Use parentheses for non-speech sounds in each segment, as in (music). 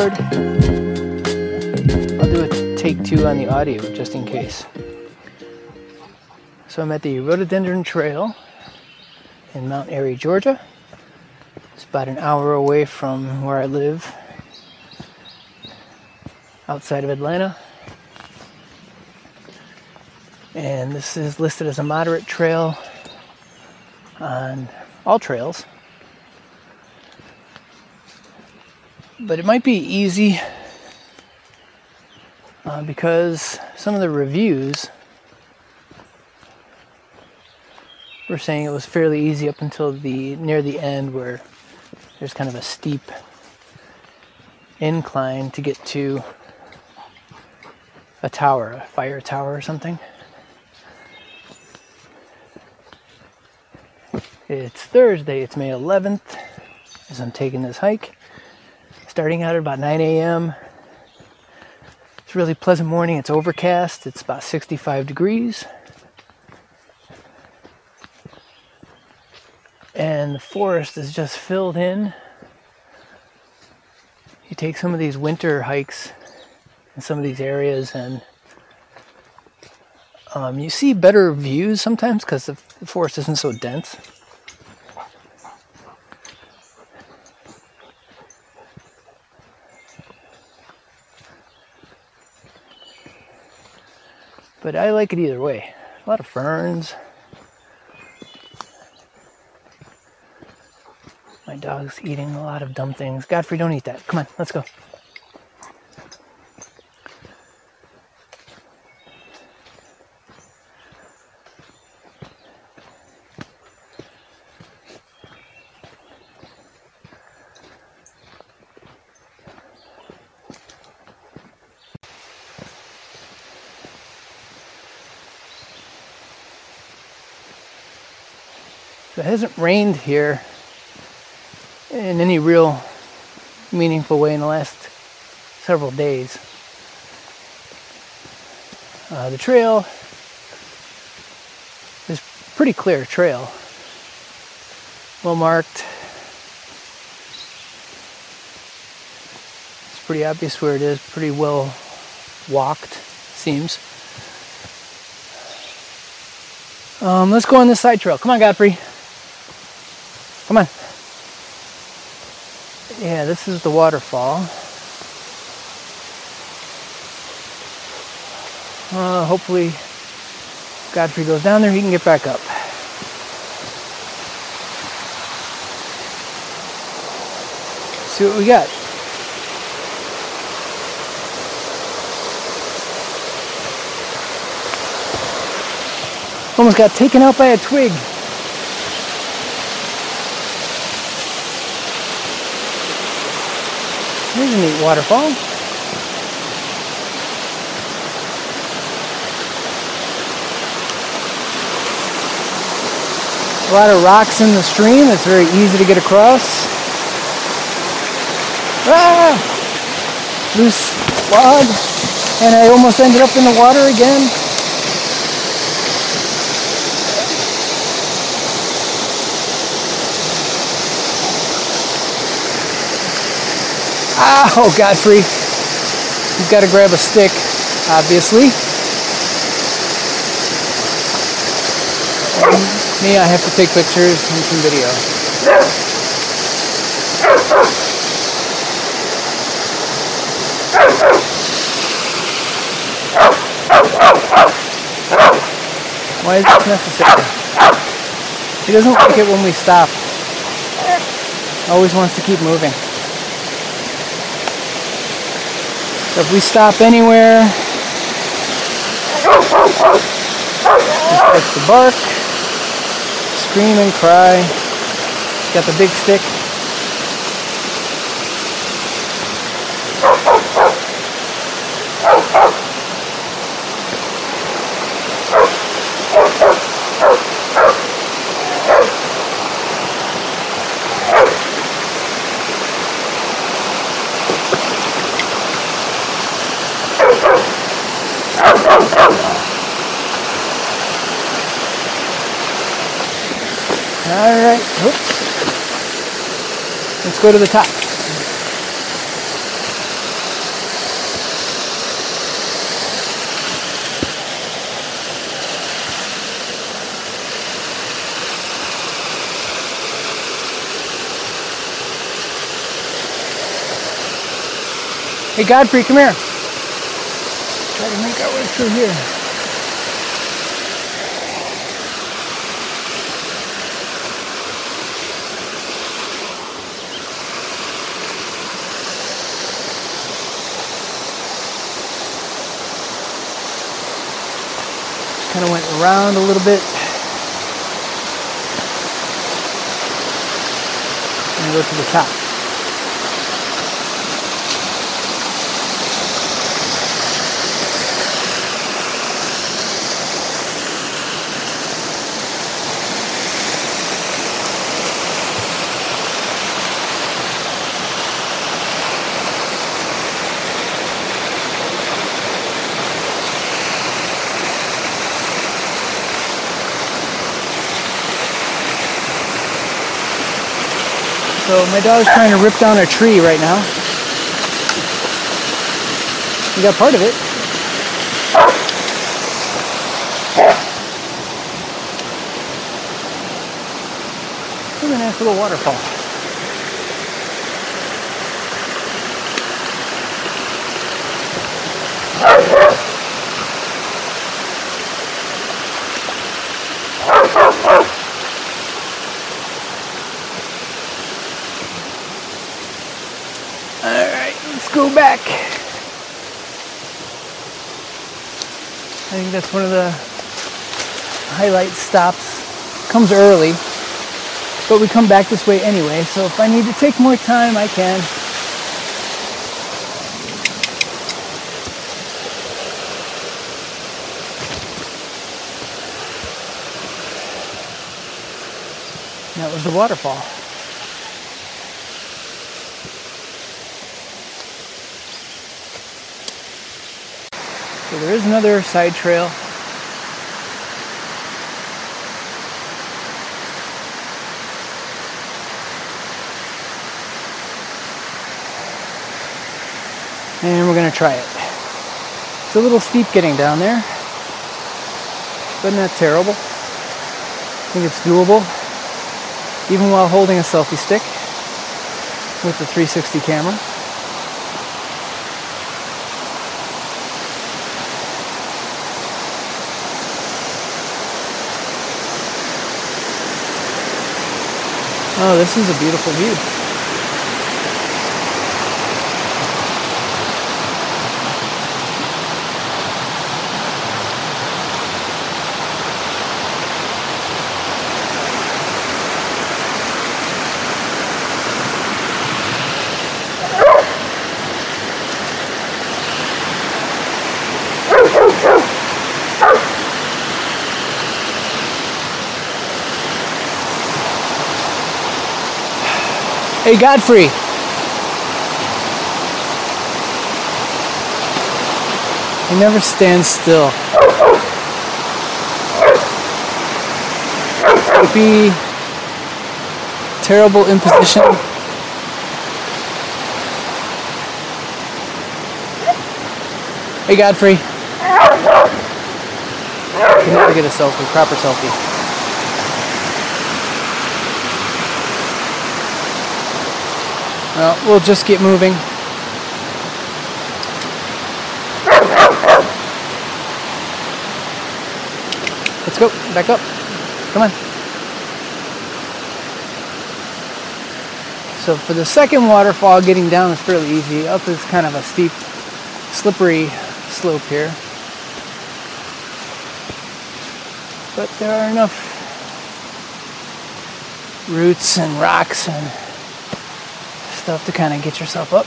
record. I'll do a take two on the audio just in case. So I'm at the Rhododendron Trail in Mount Airy, Georgia. It's about an hour away from where I live, outside of Atlanta. And this is listed as a moderate trail on AllTrails. But it might be easy uh, because some of the reviews were saying it was fairly easy up until the near the end where there's kind of a steep incline to get to a tower, a fire tower or something. It's Thursday, it's May 11th, as I'm taking this hike. Starting out at about 9 a.m. It's really pleasant morning. It's overcast, it's about 65 degrees. And the forest is just filled in. You take some of these winter hikes in some of these areas, and um, you see better views sometimes because the forest isn't so dense. But I like it either way. A lot of ferns. My dog's eating a lot of dumb things. Godfrey, don't eat that. Come on, let's go. Rained here in any real meaningful way in the last several days. Uh, the trail is pretty clear trail, well marked. It's pretty obvious where it is, pretty well walked, seems. Um, let's go on this side trail. Come on, Godfrey. Come on. Yeah, this is the waterfall. Uh, hopefully, Godfrey goes down there, he can get back up. See what we got. Almost got taken out by a twig. Here's a neat waterfall. A lot of rocks in the stream. It's very easy to get across. Ah! Loose log. And I almost ended up in the water again. Ah, oh, Godfrey. You've got to grab a stick, obviously. Um, and me, I have to take pictures and some video. Why is this necessary? He doesn't like it when we stop. Always wants to keep moving. So if we stop anywhere, he starts to bark, scream and cry. Got the big stick. Go to the top. Hey Godfrey, come here. Try to make our way through here. Kind of went around a little bit. And go to the top. My dog's trying to rip down a tree right now. We got part of it. Look at a nice little waterfall. Alright, let's go back. I think that's one of the highlight stops. Comes early, but we come back this way anyway, so if I need to take more time, I can. That was the waterfall. So there is another side trail. And we're gonna try it. It's a little steep getting down there, but not terrible. I think it's doable, even while holding a selfie stick with the 360 camera. Oh, this is a beautiful view. Hey, Godfrey. He never stands still. Would be terrible imposition. Hey, Godfrey. Can never get a selfie, proper selfie. Well, we'll just get moving. Let's go. Back up. Come on. So for the second waterfall, getting down is fairly easy. Up is kind of a steep, slippery slope here. But there are enough roots and rocks and stuff to kind of get yourself up.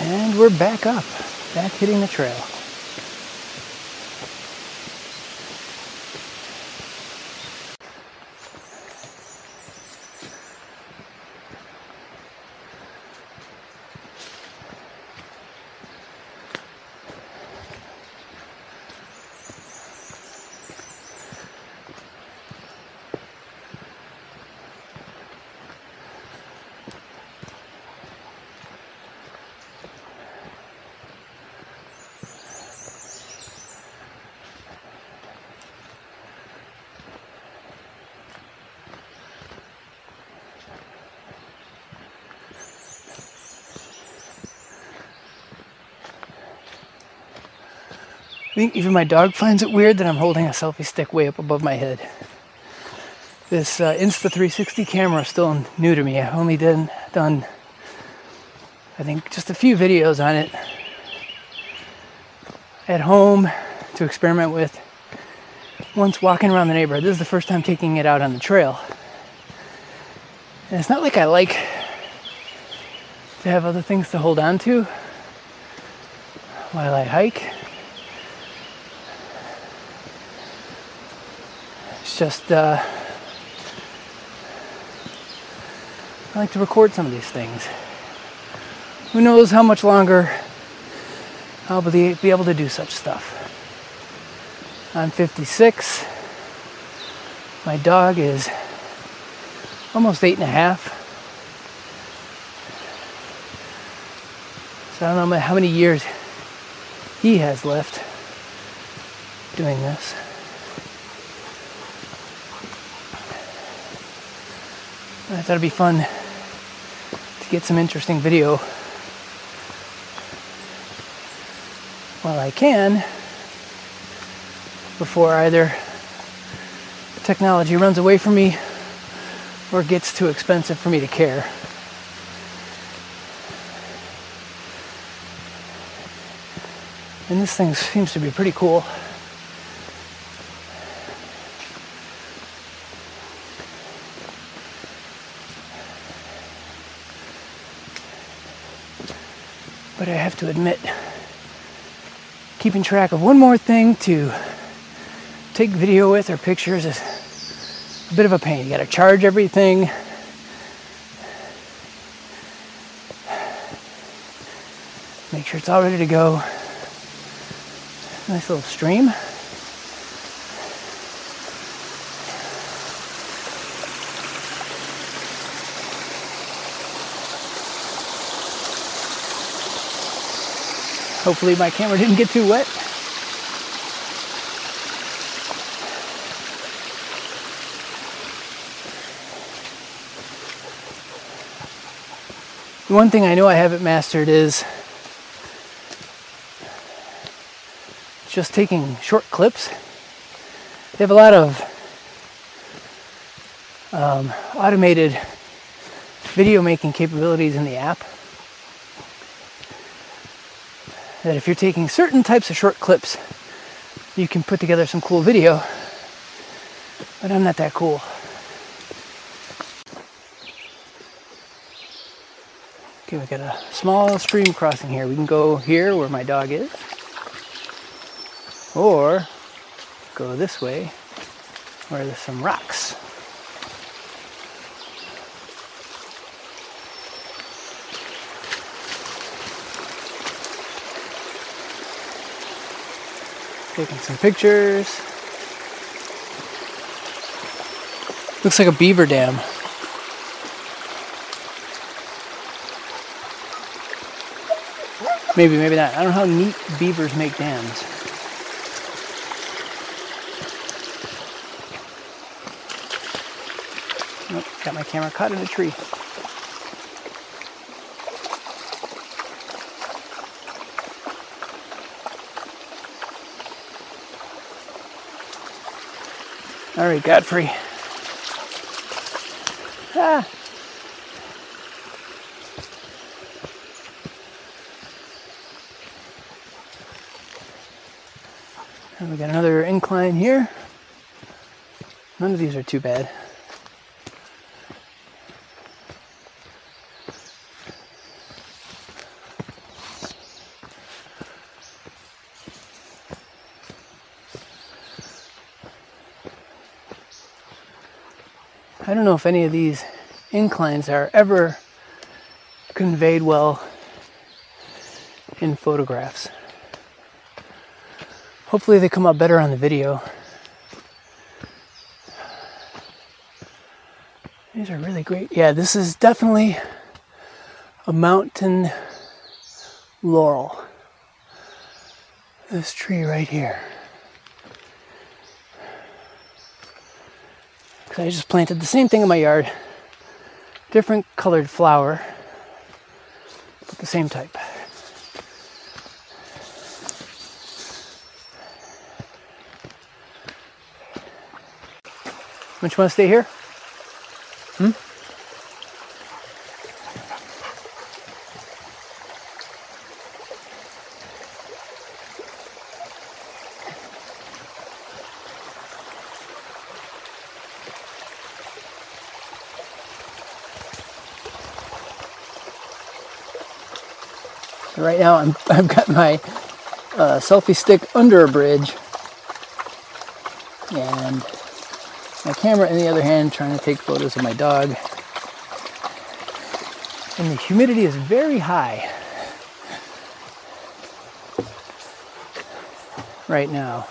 And we're back up, back hitting the trail. Think even my dog finds it weird that I'm holding a selfie stick way up above my head. This uh, Insta360 camera is still new to me. I've only done, done, I think, just a few videos on it at home to experiment with. Once walking around the neighborhood, this is the first time taking it out on the trail. And it's not like I like to have other things to hold on to while I hike. Just, uh, I like to record some of these things. Who knows how much longer I'll be able to do such stuff. I'm 56. My dog is almost eight and a half. So I don't know how many years he has left doing this. I thought it'd be fun to get some interesting video while I can before either technology runs away from me or gets too expensive for me to care. And this thing seems to be pretty cool. But I have to admit, keeping track of one more thing to take video with or pictures is a bit of a pain. You gotta charge everything. Make sure it's all ready to go. Nice little stream. Hopefully my camera didn't get too wet. The one thing I know I haven't mastered is just taking short clips. They have a lot of um, automated video making capabilities in the app. That if you're taking certain types of short clips, you can put together some cool video. But I'm not that cool. Okay, we got a small stream crossing here. We can go here where my dog is. Or go this way where there's some rocks. Taking some pictures. Looks like a beaver dam. Maybe, maybe not. I don't know how neat beavers make dams. Got my camera caught in a tree. All right, Godfrey. Ah. And we got another incline here. None of these are too bad. If any of these inclines are ever conveyed well in photographs. Hopefully, they come out better on the video. These are really great. Yeah, this is definitely a mountain laurel. This tree right here. I just planted the same thing in my yard, different colored flower, but the same type. Which one want to stay here? Right now, I'm, (laughs) I've got my uh, selfie stick under a bridge and my camera in the other hand trying to take photos of my dog. And the humidity is very high right now.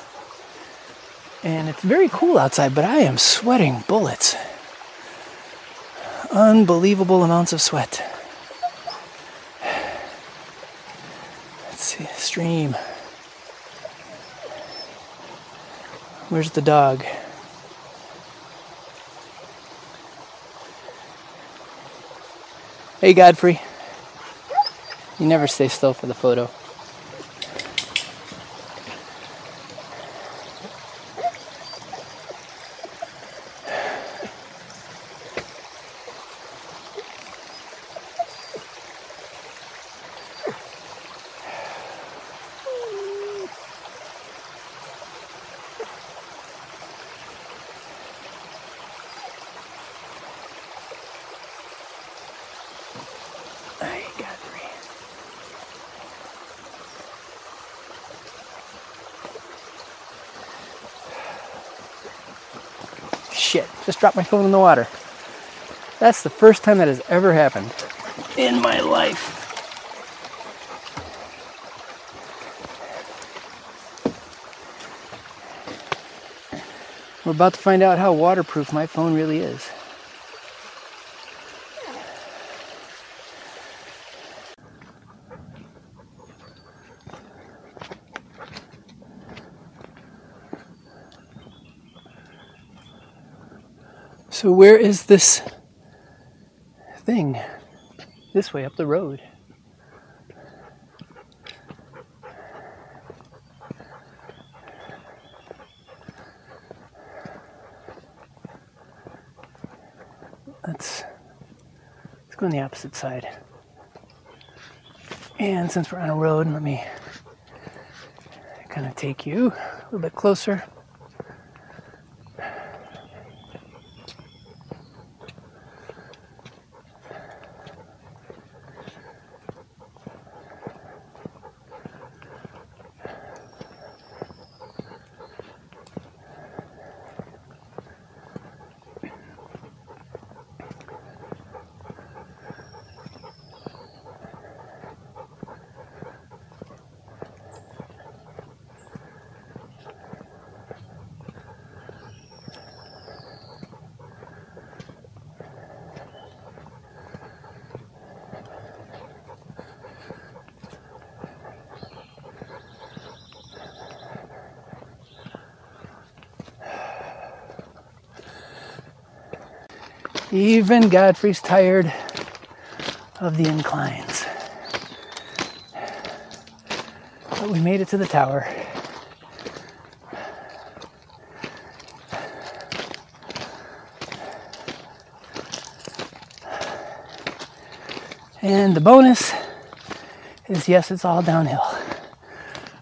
And it's very cool outside, but I am sweating bullets. Unbelievable amounts of sweat. Let's see, stream. Where's the dog? Hey, Godfrey. You never stay still for the photo. Hey, Godfrey. Shit, just dropped my phone in the water. That's the first time that has ever happened in my life. We're about to find out how waterproof my phone really is. So, where is this thing? This way up the road. Let's, let's go on the opposite side. And since we're on a road, let me kind of take you a little bit closer. Even Godfrey's tired of the inclines. But we made it to the tower. And the bonus is yes, it's all downhill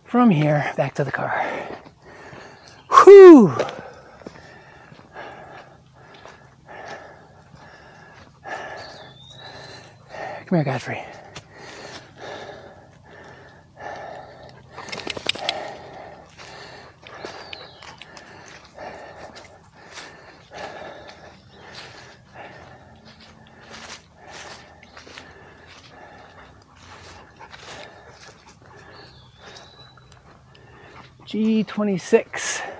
from here back to the car. Whew! Come here, Godfrey. G26.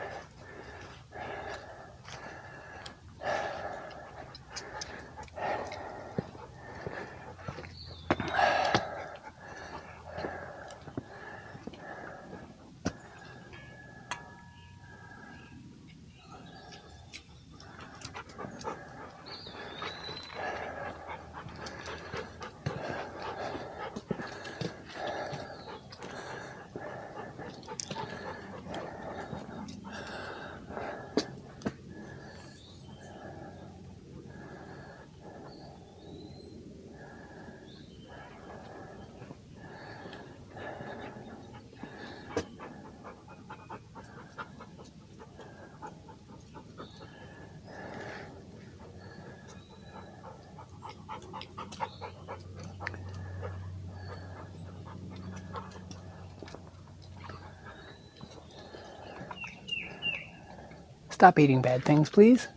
Stop eating bad things, please.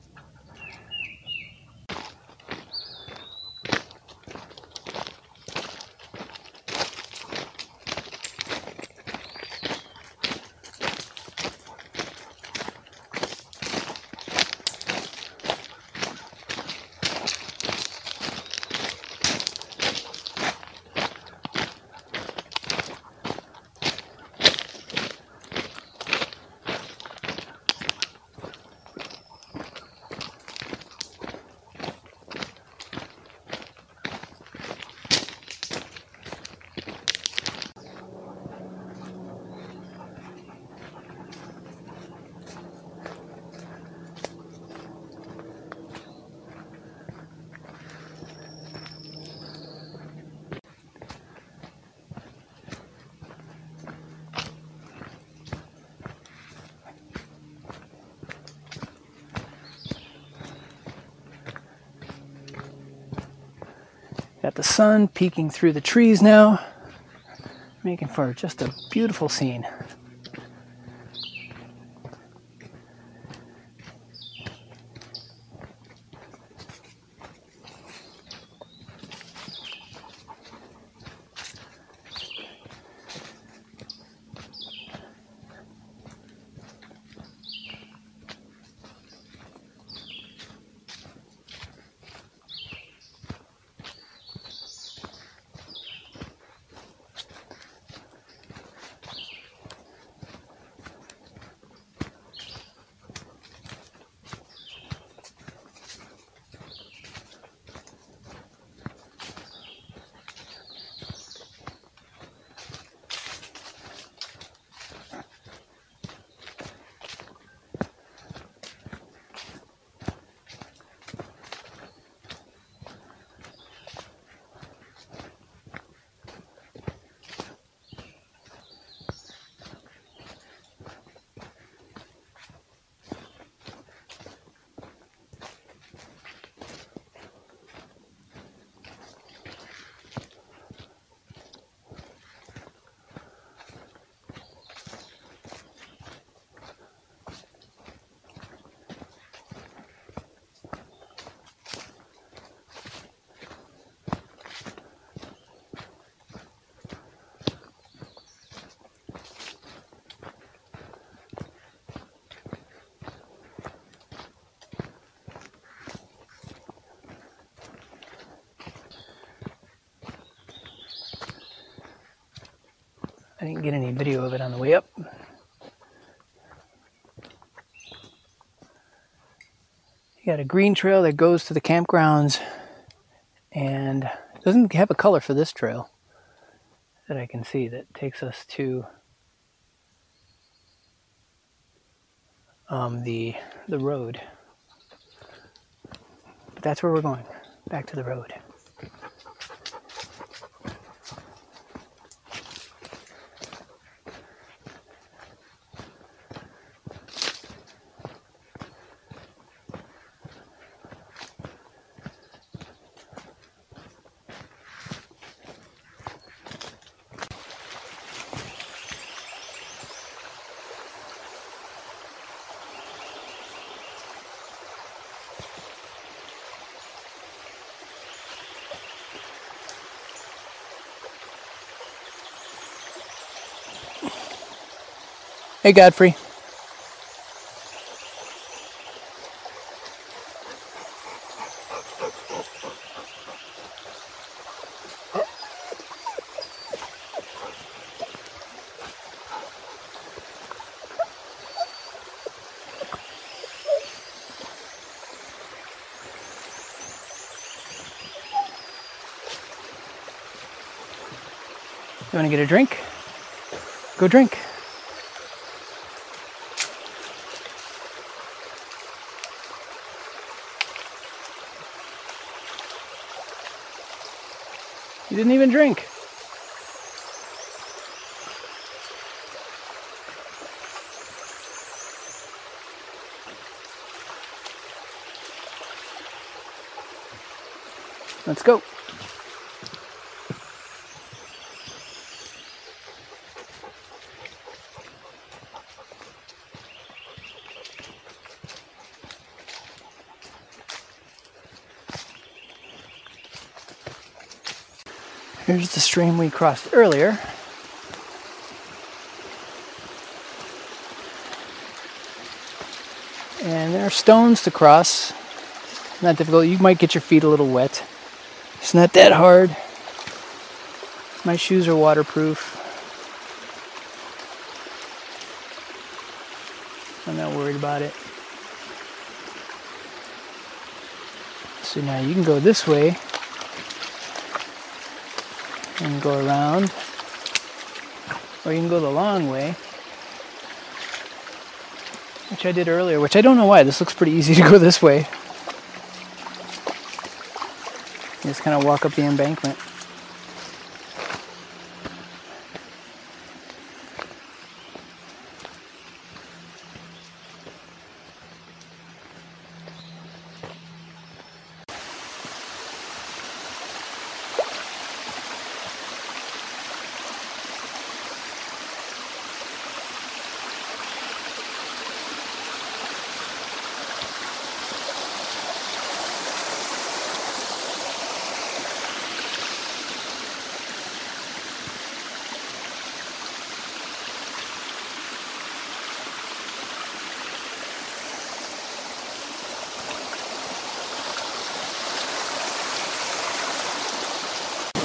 Got the sun peeking through the trees now, making for just a beautiful scene. I didn't get any video of it on the way up. You got a green trail that goes to the campgrounds and doesn't have a color for this trail that I can see that takes us to um, the the road. But that's where we're going, back to the road. Hey, Godfrey. You want to get a drink? Go drink. Didn't even drink. Let's go. Here's the stream we crossed earlier. And there are stones to cross. Not difficult. You might get your feet a little wet. It's not that hard. My shoes are waterproof. I'm not worried about it. So now you can go this way and go around, or you can go the long way, which I did earlier, which I don't know why. This looks pretty easy (laughs) to go this way. You just kind of walk up the embankment.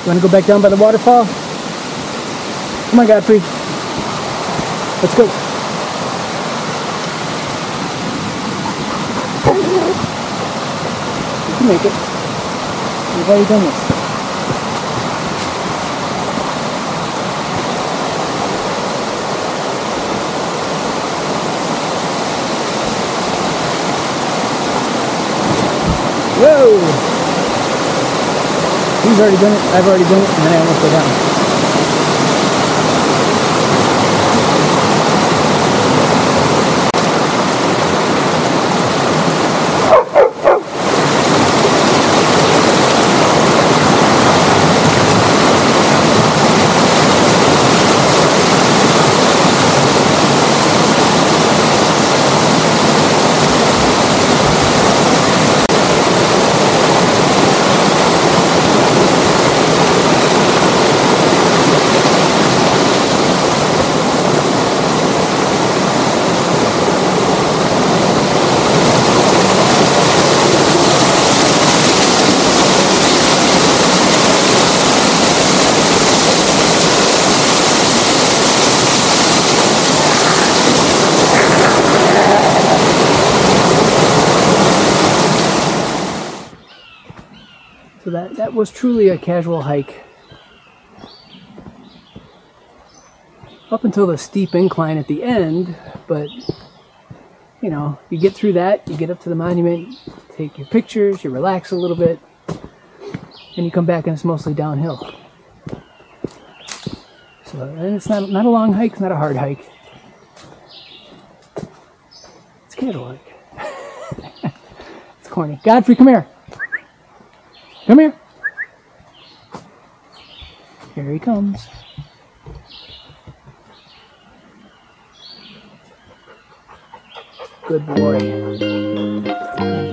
You want to go back down by the waterfall? Come on, Godfrey. Let's go. You can make it. You've already done this. Whoa! He's already done it, I've already done it, and then I almost go down. So was truly a casual hike. Up until the steep incline at the end, but you know, you get through that, you get up to the monument, take your pictures, you relax a little bit, and you come back and it's mostly downhill. So and it's not not a long hike, it's not a hard hike. It's casual (laughs) hike. it's corny. Godfrey, come here. Come here. Here he comes. Good boy.